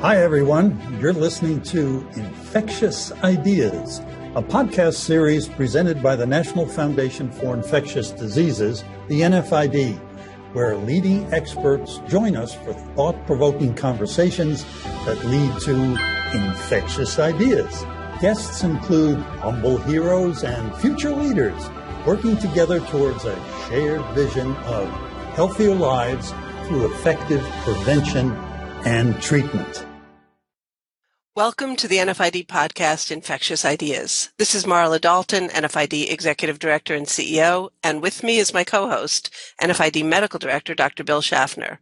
Hi, everyone. You're listening to Infectious Ideas, a podcast series presented by the National Foundation for Infectious Diseases, the NFID, where leading experts join us for thought provoking conversations that lead to infectious ideas. Guests include humble heroes and future leaders working together towards a shared vision of healthier lives through effective prevention and treatment. Welcome to the NFID podcast, Infectious Ideas. This is Marla Dalton, NFID Executive Director and CEO, and with me is my co-host, NFID Medical Director, Dr. Bill Schaffner.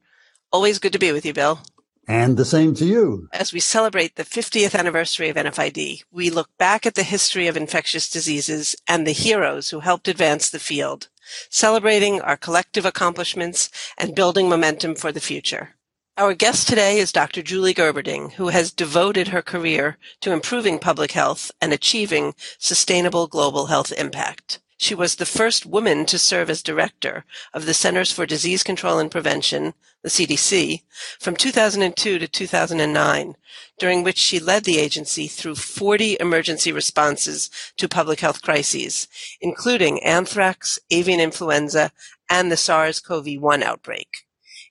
Always good to be with you, Bill. And the same to you. As we celebrate the 50th anniversary of NFID, we look back at the history of infectious diseases and the heroes who helped advance the field, celebrating our collective accomplishments and building momentum for the future. Our guest today is Dr. Julie Gerberding, who has devoted her career to improving public health and achieving sustainable global health impact. She was the first woman to serve as director of the Centers for Disease Control and Prevention, the CDC, from 2002 to 2009, during which she led the agency through 40 emergency responses to public health crises, including anthrax, avian influenza, and the SARS-CoV-1 outbreak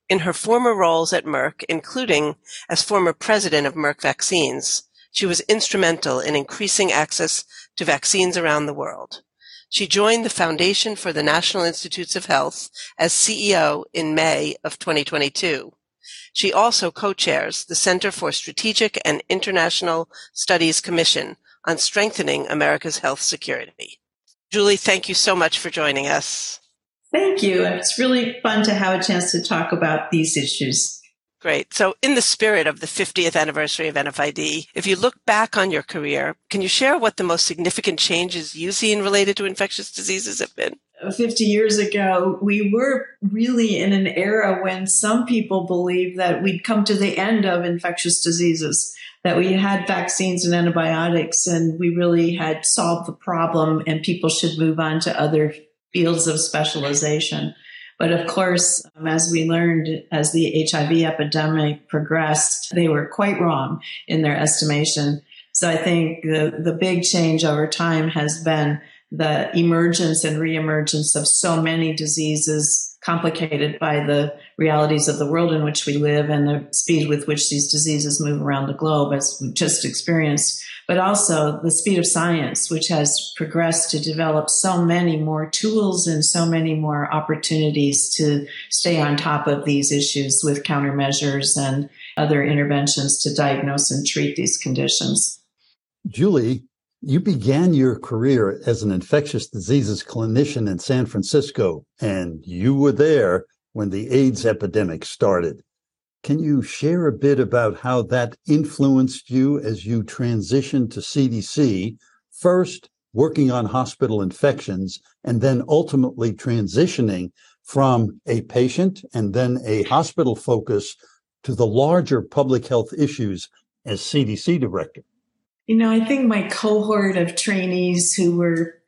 in her former roles at Merck, including as former president of Merck Vaccines, she was instrumental in increasing access to vaccines around the world. She joined the Foundation for the National Institutes of Health as CEO in May of 2022. She also co-chairs the Center for Strategic and International Studies Commission on Strengthening America's Health Security. Julie, thank you so much for joining us. Thank you. It's really fun to have a chance to talk about these issues. Great. So, in the spirit of the 50th anniversary of NFID, if you look back on your career, can you share what the most significant changes you've seen related to infectious diseases have been? 50 years ago, we were really in an era when some people believed that we'd come to the end of infectious diseases, that we had vaccines and antibiotics, and we really had solved the problem, and people should move on to other fields of specialization. But of course, um, as we learned as the HIV epidemic progressed, they were quite wrong in their estimation. So I think the, the big change over time has been the emergence and reemergence of so many diseases complicated by the realities of the world in which we live and the speed with which these diseases move around the globe, as we've just experienced but also the speed of science, which has progressed to develop so many more tools and so many more opportunities to stay on top of these issues with countermeasures and other interventions to diagnose and treat these conditions. Julie, you began your career as an infectious diseases clinician in San Francisco, and you were there when the AIDS epidemic started. Can you share a bit about how that influenced you as you transitioned to CDC, first working on hospital infections, and then ultimately transitioning from a patient and then a hospital focus to the larger public health issues as CDC director? You know, I think my cohort of trainees who were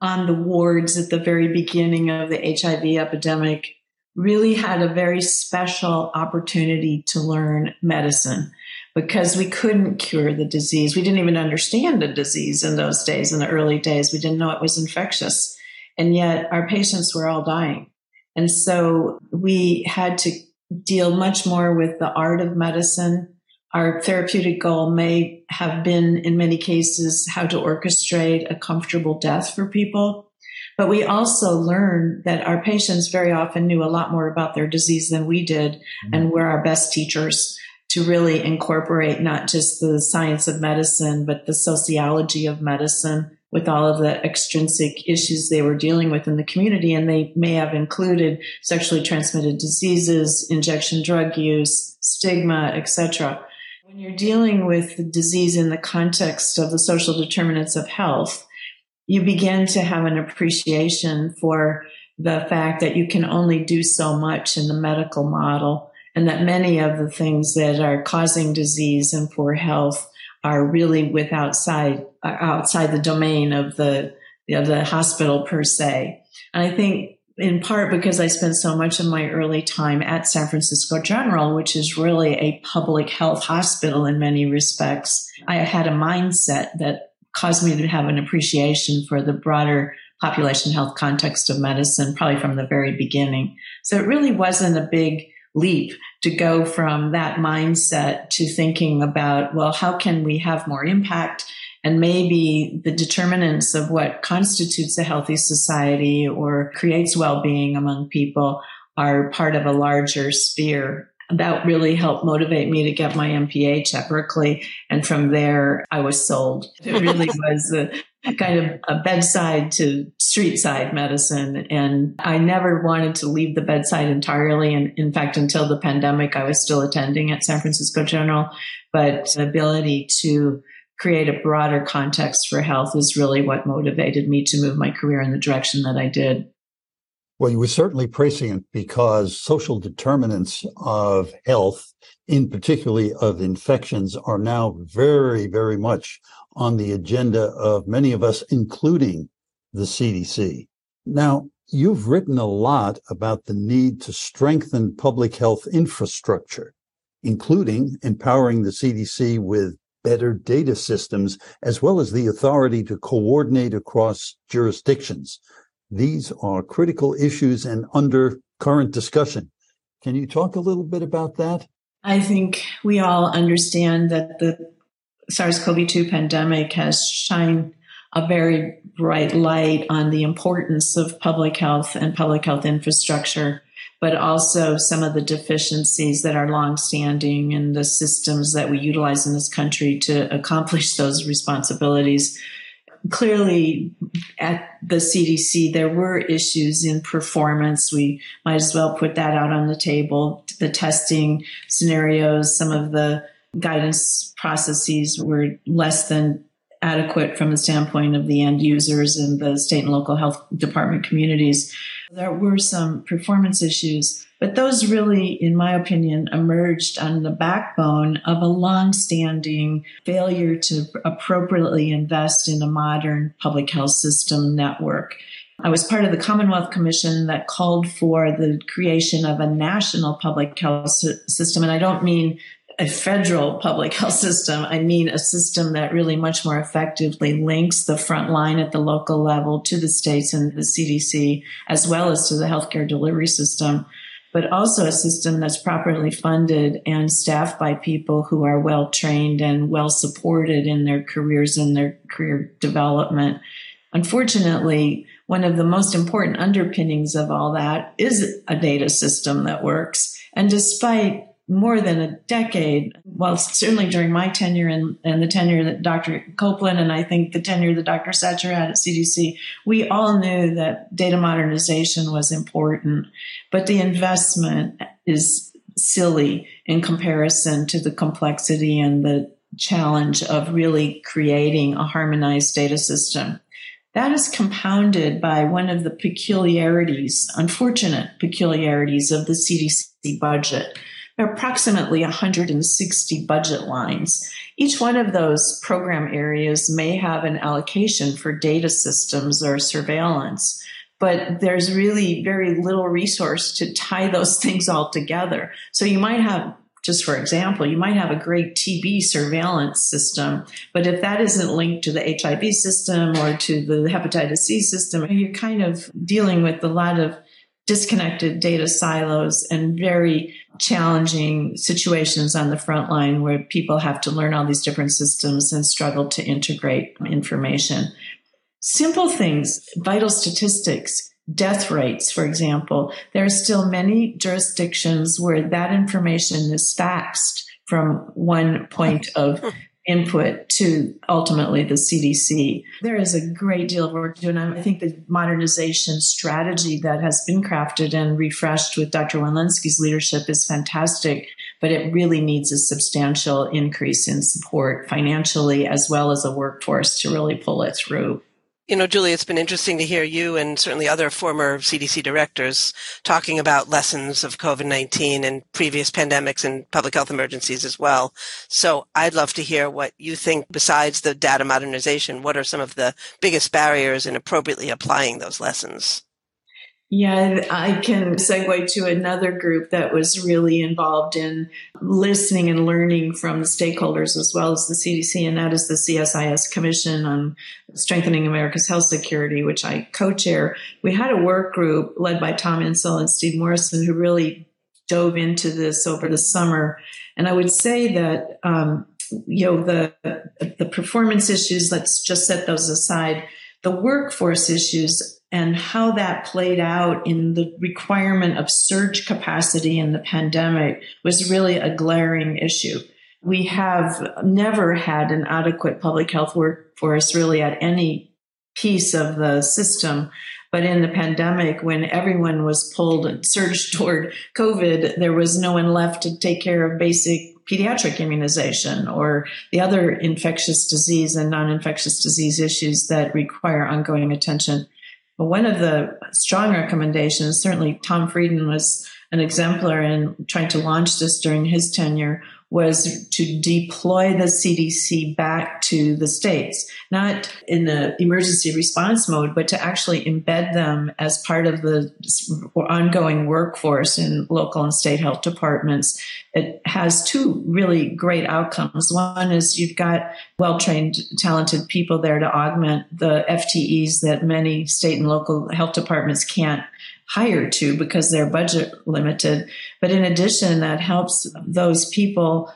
on the wards at the very beginning of the HIV epidemic really had a very special opportunity to learn medicine because we couldn't cure the disease. We didn't even understand the disease in those days, in the early days. We didn't know it was infectious. And yet our patients were all dying. And so we had to deal much more with the art of medicine. Our therapeutic goal may have been, in many cases, how to orchestrate a comfortable death for people. But we also learned that our patients very often knew a lot more about their disease than we did mm-hmm. and we're our best teachers to really incorporate not just the science of medicine, but the sociology of medicine with all of the extrinsic issues they were dealing with in the community. And they may have included sexually transmitted diseases, injection drug use, stigma, etc. When you're dealing with the disease in the context of the social determinants of health, you begin to have an appreciation for the fact that you can only do so much in the medical model and that many of the things that are causing disease and poor health are really with outside uh, outside the domain of the of the hospital per se. And I think in part because I spent so much of my early time at San Francisco General, which is really a public health hospital in many respects. I had a mindset that caused me to have an appreciation for the broader population health context of medicine, probably from the very beginning. So it really wasn't a big leap to go from that mindset to thinking about, well, how can we have more impact? And maybe the determinants of what constitutes a healthy society or creates well-being among people are part of a larger sphere. That really helped motivate me to get my MPH at Berkeley. And from there, I was sold. It really was a, kind of a bedside to street side medicine. And I never wanted to leave the bedside entirely. And in fact, until the pandemic, I was still attending at San Francisco General. But the ability to create a broader context for health is really what motivated me to move my career in the direction that I did. Well, you were certainly prescient because social determinants of health, in particularly of infections, are now very, very much on the agenda of many of us, including the CDC. Now, you've written a lot about the need to strengthen public health infrastructure, including empowering the CDC with better data systems, as well as the authority to coordinate across jurisdictions. These are critical issues and under current discussion. Can you talk a little bit about that? I think we all understand that the SARS CoV 2 pandemic has shined a very bright light on the importance of public health and public health infrastructure but also some of the deficiencies that are longstanding in the systems that we utilize in this country to accomplish those responsibilities. Clearly, at the CDC, there were issues in performance. We might as well put that out on the table. The testing scenarios, some of the guidance processes were less than adequate from the standpoint of the end users and the state and local health department communities. There were some performance issues, but those really, in my opinion, emerged on the backbone of a long-standing failure to appropriately invest in a modern public health system network. I was part of the Commonwealth Commission that called for the creation of a national public health system. And I don't mean a federal public health system. I mean a system that really much more effectively links the front line at the local level to the states and the CDC, as well as to the healthcare delivery system, but also a system that's properly funded and staffed by people who are well trained and well supported in their careers and their career development. Unfortunately, one of the most important underpinnings of all that is a data system that works. And despite more than a decade, well, certainly during my tenure and, and the tenure that Dr. Koplan and I think the tenure that Dr. Satcher had at CDC, we all knew that data modernization was important, but the investment is silly in comparison to the complexity and the challenge of really creating a harmonized data system. That is compounded by one of the peculiarities, unfortunate peculiarities of the CDC budget approximately 160 budget lines. Each one of those program areas may have an allocation for data systems or surveillance, but there's really very little resource to tie those things all together. So you might have just for example, you might have a great TB surveillance system, but if that isn't linked to the HIV system or to the hepatitis C system, you're kind of dealing with a lot of disconnected data silos and very challenging situations on the front line where people have to learn all these different systems and struggle to integrate information. Simple things, vital statistics, death rates, for example. There are still many jurisdictions where that information is faxed from one point of hmm. Input to ultimately the CDC. There is a great deal of work to do, and I think the modernization strategy that has been crafted and refreshed with Dr. Walensky's leadership is fantastic, but it really needs a substantial increase in support financially as well as a workforce to really pull it through. You know, Julie, it's been interesting to hear you and certainly other former CDC directors talking about lessons of COVID-19 and previous pandemics and public health emergencies as well. So I'd love to hear what you think besides the data modernization, what are some of the biggest barriers in appropriately applying those lessons? Yeah, I can segue to another group that was really involved in listening and learning from the stakeholders as well as the CDC, and that is the CSIS Commission on Strengthening America's Health Security, which I co chair. We had a work group led by Tom Insel and Steve Morrison who really dove into this over the summer. And I would say that, um, you know, the, the performance issues, let's just set those aside. The workforce issues and how that played out in the requirement of surge capacity in the pandemic was really a glaring issue. We have never had an adequate public health workforce really at any piece of the system. But in the pandemic, when everyone was pulled and surged toward COVID, there was no one left to take care of basic pediatric immunization or the other infectious disease and non-infectious disease issues that require ongoing attention. But one of the strong recommendations, certainly Tom Frieden was an exemplar in trying to launch this during his tenure, was to deploy the CDC back to the states, not in the emergency response mode, but to actually embed them as part of the ongoing workforce in local and state health departments. It has two really great outcomes. One is you've got well trained, talented people there to augment the FTEs that many state and local health departments can't hired to because they're budget limited. But in addition, that helps those people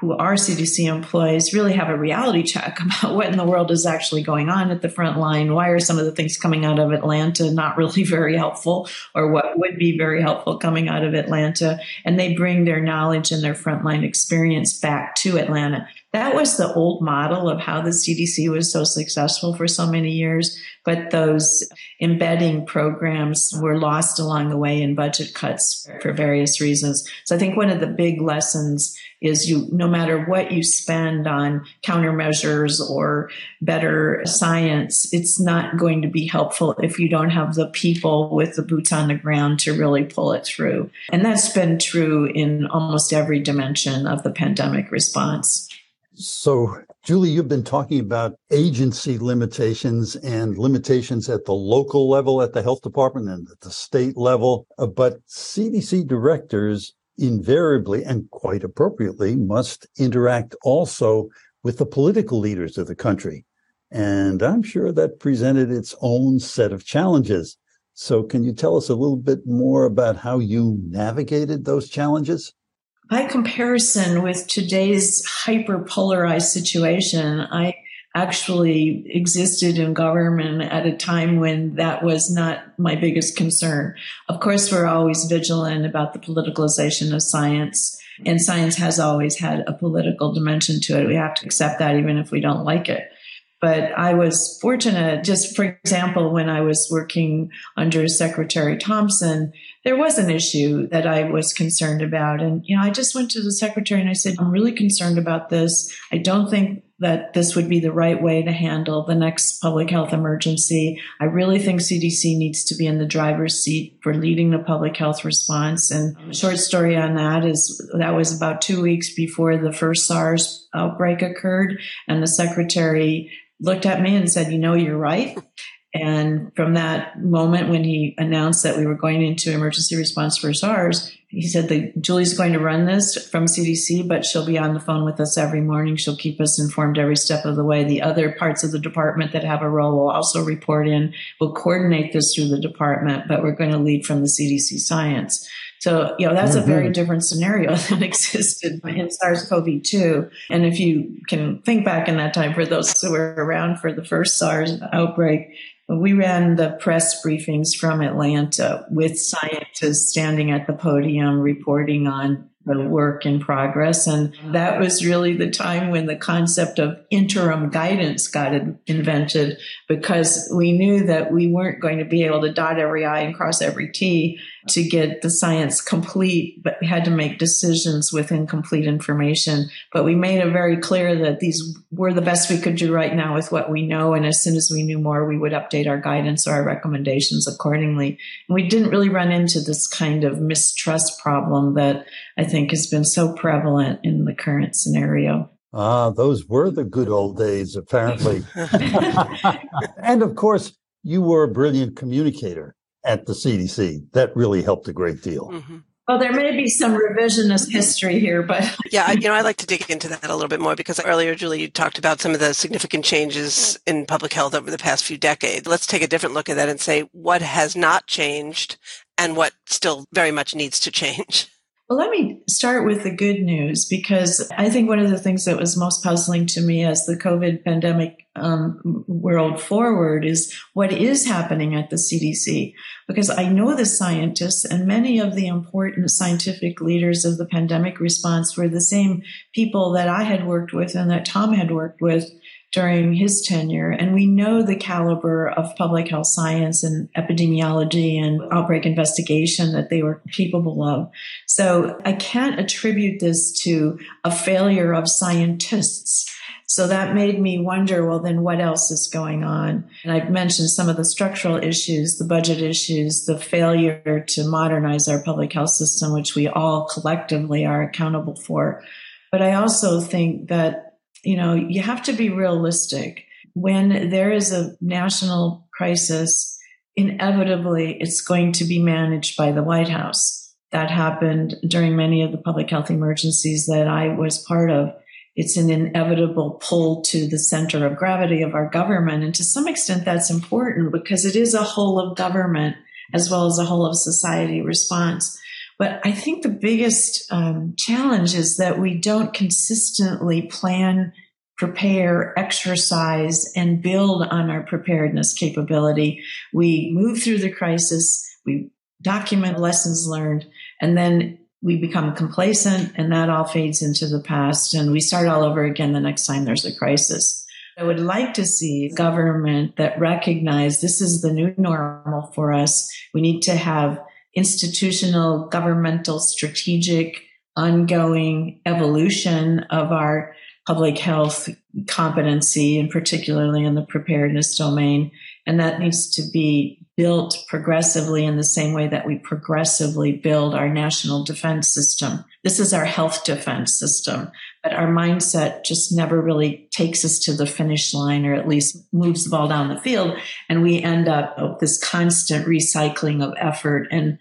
who are CDC employees really have a reality check about what in the world is actually going on at the front line. Why are some of the things coming out of Atlanta not really very helpful, or what would be very helpful coming out of Atlanta? And they bring their knowledge and their frontline experience back to Atlanta. That was the old model of how the CDC was so successful for so many years. But those embedding programs were lost along the way in budget cuts for various reasons. So I think one of the big lessons is you, no matter what you spend on countermeasures or better science, it's not going to be helpful if you don't have the people with the boots on the ground to really pull it through. And that's been true in almost every dimension of the pandemic response. So, Julie, you've been talking about agency limitations and limitations at the local level at the health department and at the state level. Uh, but CDC directors invariably and quite appropriately must interact also with the political leaders of the country. And I'm sure that presented its own set of challenges. So, can you tell us a little bit more about how you navigated those challenges? By comparison with today's hyper polarized situation, I actually existed in government at a time when that was not my biggest concern. Of course, we're always vigilant about the politicalization of science, and science has always had a political dimension to it. We have to accept that even if we don't like it. But I was fortunate, just for example, when I was working under Secretary Thompson, there was an issue that I was concerned about. And, you know, I just went to the secretary and I said, I'm really concerned about this. I don't think that this would be the right way to handle the next public health emergency. I really think CDC needs to be in the driver's seat for leading the public health response. And short story on that is that was about two weeks before the first SARS outbreak occurred. And the secretary looked at me and said, You know, you're right. And from that moment when he announced that we were going into emergency response for SARS, he said that Julie's going to run this from CDC, but she'll be on the phone with us every morning. She'll keep us informed every step of the way. The other parts of the department that have a role will also report in. We'll coordinate this through the department, but we're going to lead from the CDC science. So, you know, that's mm-hmm. a very mm-hmm. different scenario than existed in SARS-CoV-2. And if you can think back in that time for those who were around for the first SARS outbreak, we ran the press briefings from Atlanta with scientists standing at the podium reporting on work in progress. And that was really the time when the concept of interim guidance got invented because we knew that we weren't going to be able to dot every I and cross every T to get the science complete, but we had to make decisions with incomplete information. But we made it very clear that these were the best we could do right now with what we know. And as soon as we knew more, we would update our guidance or our recommendations accordingly. And we didn't really run into this kind of mistrust problem that I think has been so prevalent in the current scenario. Ah, those were the good old days, apparently. and of course, you were a brilliant communicator at the CDC. That really helped a great deal. Mm-hmm. Well, there may be some revisionist history here, but yeah, you know, I like to dig into that a little bit more because earlier, Julie, you talked about some of the significant changes in public health over the past few decades. Let's take a different look at that and say what has not changed and what still very much needs to change. Well, let me start with the good news because I think one of the things that was most puzzling to me as the COVID pandemic um, world forward is what is happening at the CDC. Because I know the scientists and many of the important scientific leaders of the pandemic response were the same people that I had worked with and that Tom had worked with during his tenure. And we know the caliber of public health science and epidemiology and outbreak investigation that they were capable of. So I can't attribute this to a failure of scientists. So that made me wonder, well, then what else is going on? And I've mentioned some of the structural issues, the budget issues, the failure to modernize our public health system, which we all collectively are accountable for. But I also think that you know, you have to be realistic. When there is a national crisis, inevitably it's going to be managed by the White House. That happened during many of the public health emergencies that I was part of. It's an inevitable pull to the center of gravity of our government. And to some extent, that's important because it is a whole of government as well as a whole of society response. But I think the biggest um, challenge is that we don't consistently plan, prepare, exercise, and build on our preparedness capability. We move through the crisis, we document lessons learned, and then we become complacent, and that all fades into the past, and we start all over again the next time there's a crisis. I would like to see government that recognize this is the new normal for us. We need to have institutional, governmental, strategic, ongoing evolution of our public health competency, and particularly in the preparedness domain. And that needs to be built progressively in the same way that we progressively build our national defense system. This is our health defense system, but our mindset just never really takes us to the finish line or at least moves the ball down the field. And we end up with this constant recycling of effort and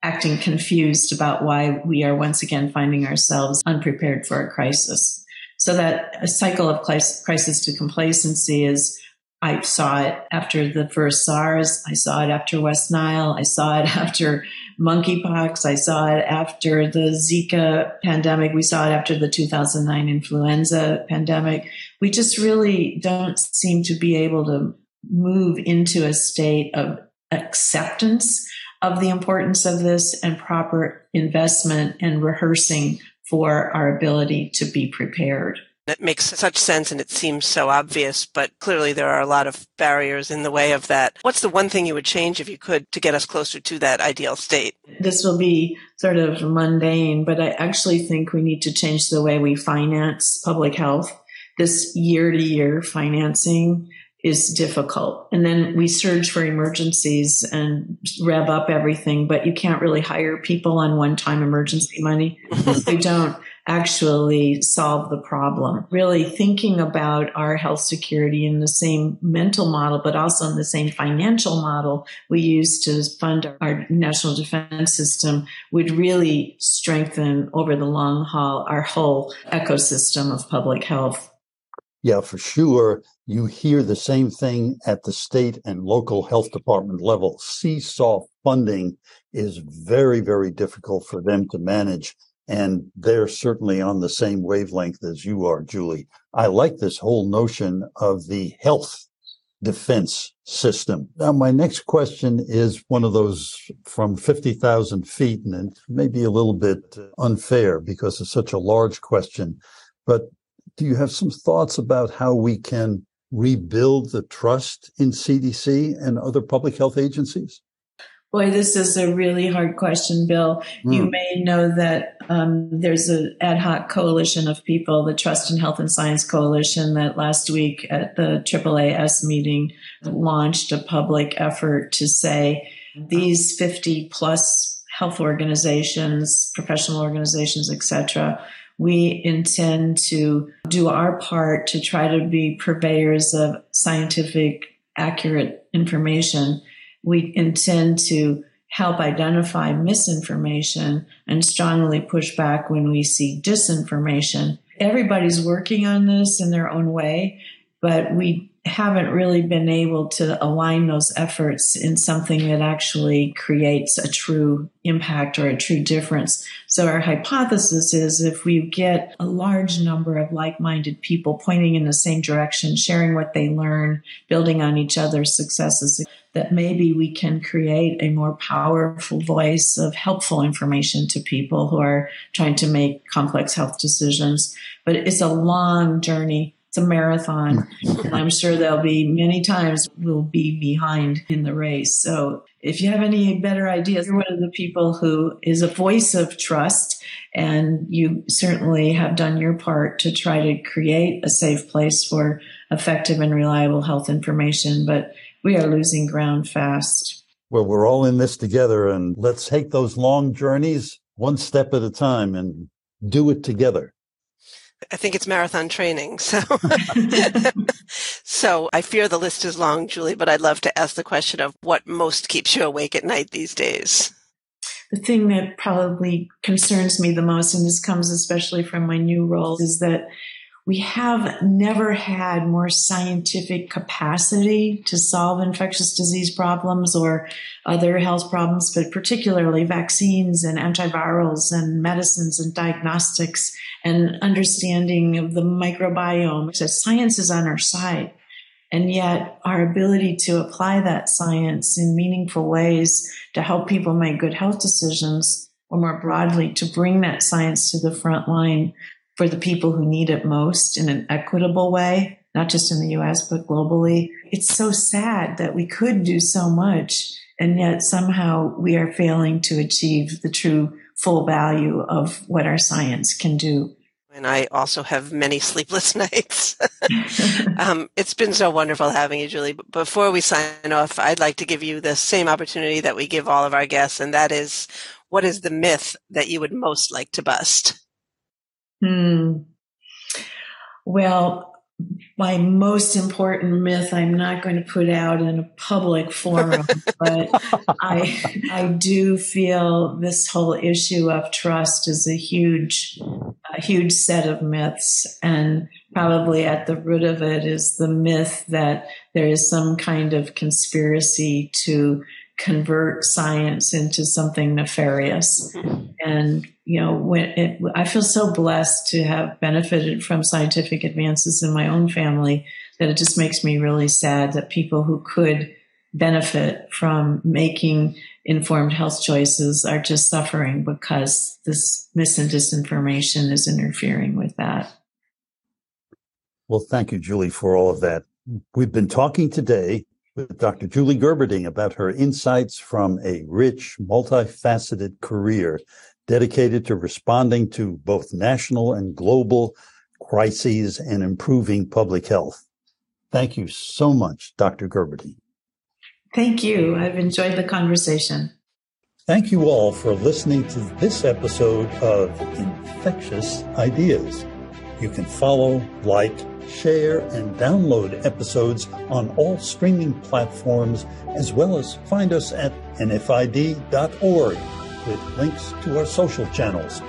acting confused about why we are once again finding ourselves unprepared for a crisis. So that a cycle of crisis to complacency is I saw it after the first SARS. I saw it after West Nile. I saw it after monkeypox. I saw it after the Zika pandemic. We saw it after the 2009 influenza pandemic. We just really don't seem to be able to move into a state of acceptance of the importance of this and proper investment and rehearsing for our ability to be prepared. It makes such sense and it seems so obvious, but clearly there are a lot of barriers in the way of that. What's the one thing you would change if you could to get us closer to that ideal state? This will be sort of mundane, but I actually think we need to change the way we finance public health. This year to year financing is difficult. And then we surge for emergencies and rev up everything, but you can't really hire people on one time emergency money. If they don't actually solve the problem. Really thinking about our health security in the same mental model, but also in the same financial model we use to fund our national defense system would really strengthen over the long haul our whole ecosystem of public health. Yeah, for sure. You hear the same thing at the state and local health department level. Seesaw funding is very, very difficult for them to manage. And they're certainly on the same wavelength as you are, Julie. I like this whole notion of the health defense system. Now, my next question is one of those from 50,000 feet, and it may be a little bit unfair because it's such a large question. But do you have some thoughts about how we can rebuild the trust in CDC and other public health agencies? Boy, this is a really hard question, Bill. Mm. You hmm. may know that um, there's an ad hoc coalition of people, the Trust in Health and Science Coalition, that last week at the AAAS meeting launched a public effort to say these 50 plus health organizations, professional organizations, etc., we intend to do our part to try to be purveyors of scientific, accurate information we intend to help identify misinformation and strongly push back when we see disinformation. Everybody's working on this in their own way, but we haven't really been able to align those efforts in something that actually creates a true impact or a true difference. So our hypothesis is if we get a large number of like-minded people pointing in the same direction, sharing what they learn, building on each other's successes, that maybe we can create a more powerful voice of helpful information to people who are trying to make complex health decisions. But it's a long journey it's a marathon. and I'm sure there'll be many times we'll be behind in the race. So if you have any better ideas, you're one of the people who is a voice of trust and you certainly have done your part to try to create a safe place for effective and reliable health information. But we are losing ground fast. Well, we're all in this together and let's take those long journeys one step at a time and do it together. I think it's marathon training. So, so I fear the list is long, Julie, but I'd love to ask the question of what most keeps you awake at night these days. The thing that probably concerns me the most, and this comes especially from my new role, is that we have never had more scientific capacity to solve infectious disease problems or other health problems, but particularly vaccines and antivirals and medicines and diagnostics and understanding of the microbiome. So science is on our side. And yet our ability to apply that science in meaningful ways to help people make good health decisions or more broadly to bring that science to the front line for the people who need it most in an equitable way, not just in the US, but globally. It's so sad that we could do so much and yet somehow we are failing to achieve the true full value of what our science can do. And I also have many sleepless nights. um, it's been so wonderful having you, Julie. But before we sign off, I'd like to give you the same opportunity that we give all of our guests, and that is what is the myth that you would most like to bust? Hmm. Well, my most important myth I'm not going to put out in a public forum, but I I do feel this whole issue of trust is a huge a huge set of myths and probably at the root of it is the myth that there is some kind of conspiracy to convert science into something nefarious. Mm-hmm. And, you know, when it, I feel so blessed to have benefited from scientific advances in my own family that it just makes me really sad that people who could benefit from making informed health choices are just suffering because this mis and disinformation is interfering with that. Well, thank you, Julie, for all of that. We've been talking today with Dr. Julie Gerberding about her insights from a rich, multifaceted career dedicated to responding to both national and global crises and improving public health. Thank you so much, Dr. Gerberding. Thank you. I've enjoyed the conversation. Thank you all for listening to this episode of Infectious Ideas. You can follow, like, share, and download episodes on all streaming platforms, as well as find us at nfid.org with links to our social channels.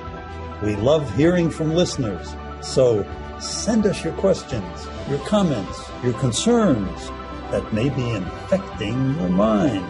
We love hearing from listeners, so send us your questions, your comments, your concerns that may be infecting your mind.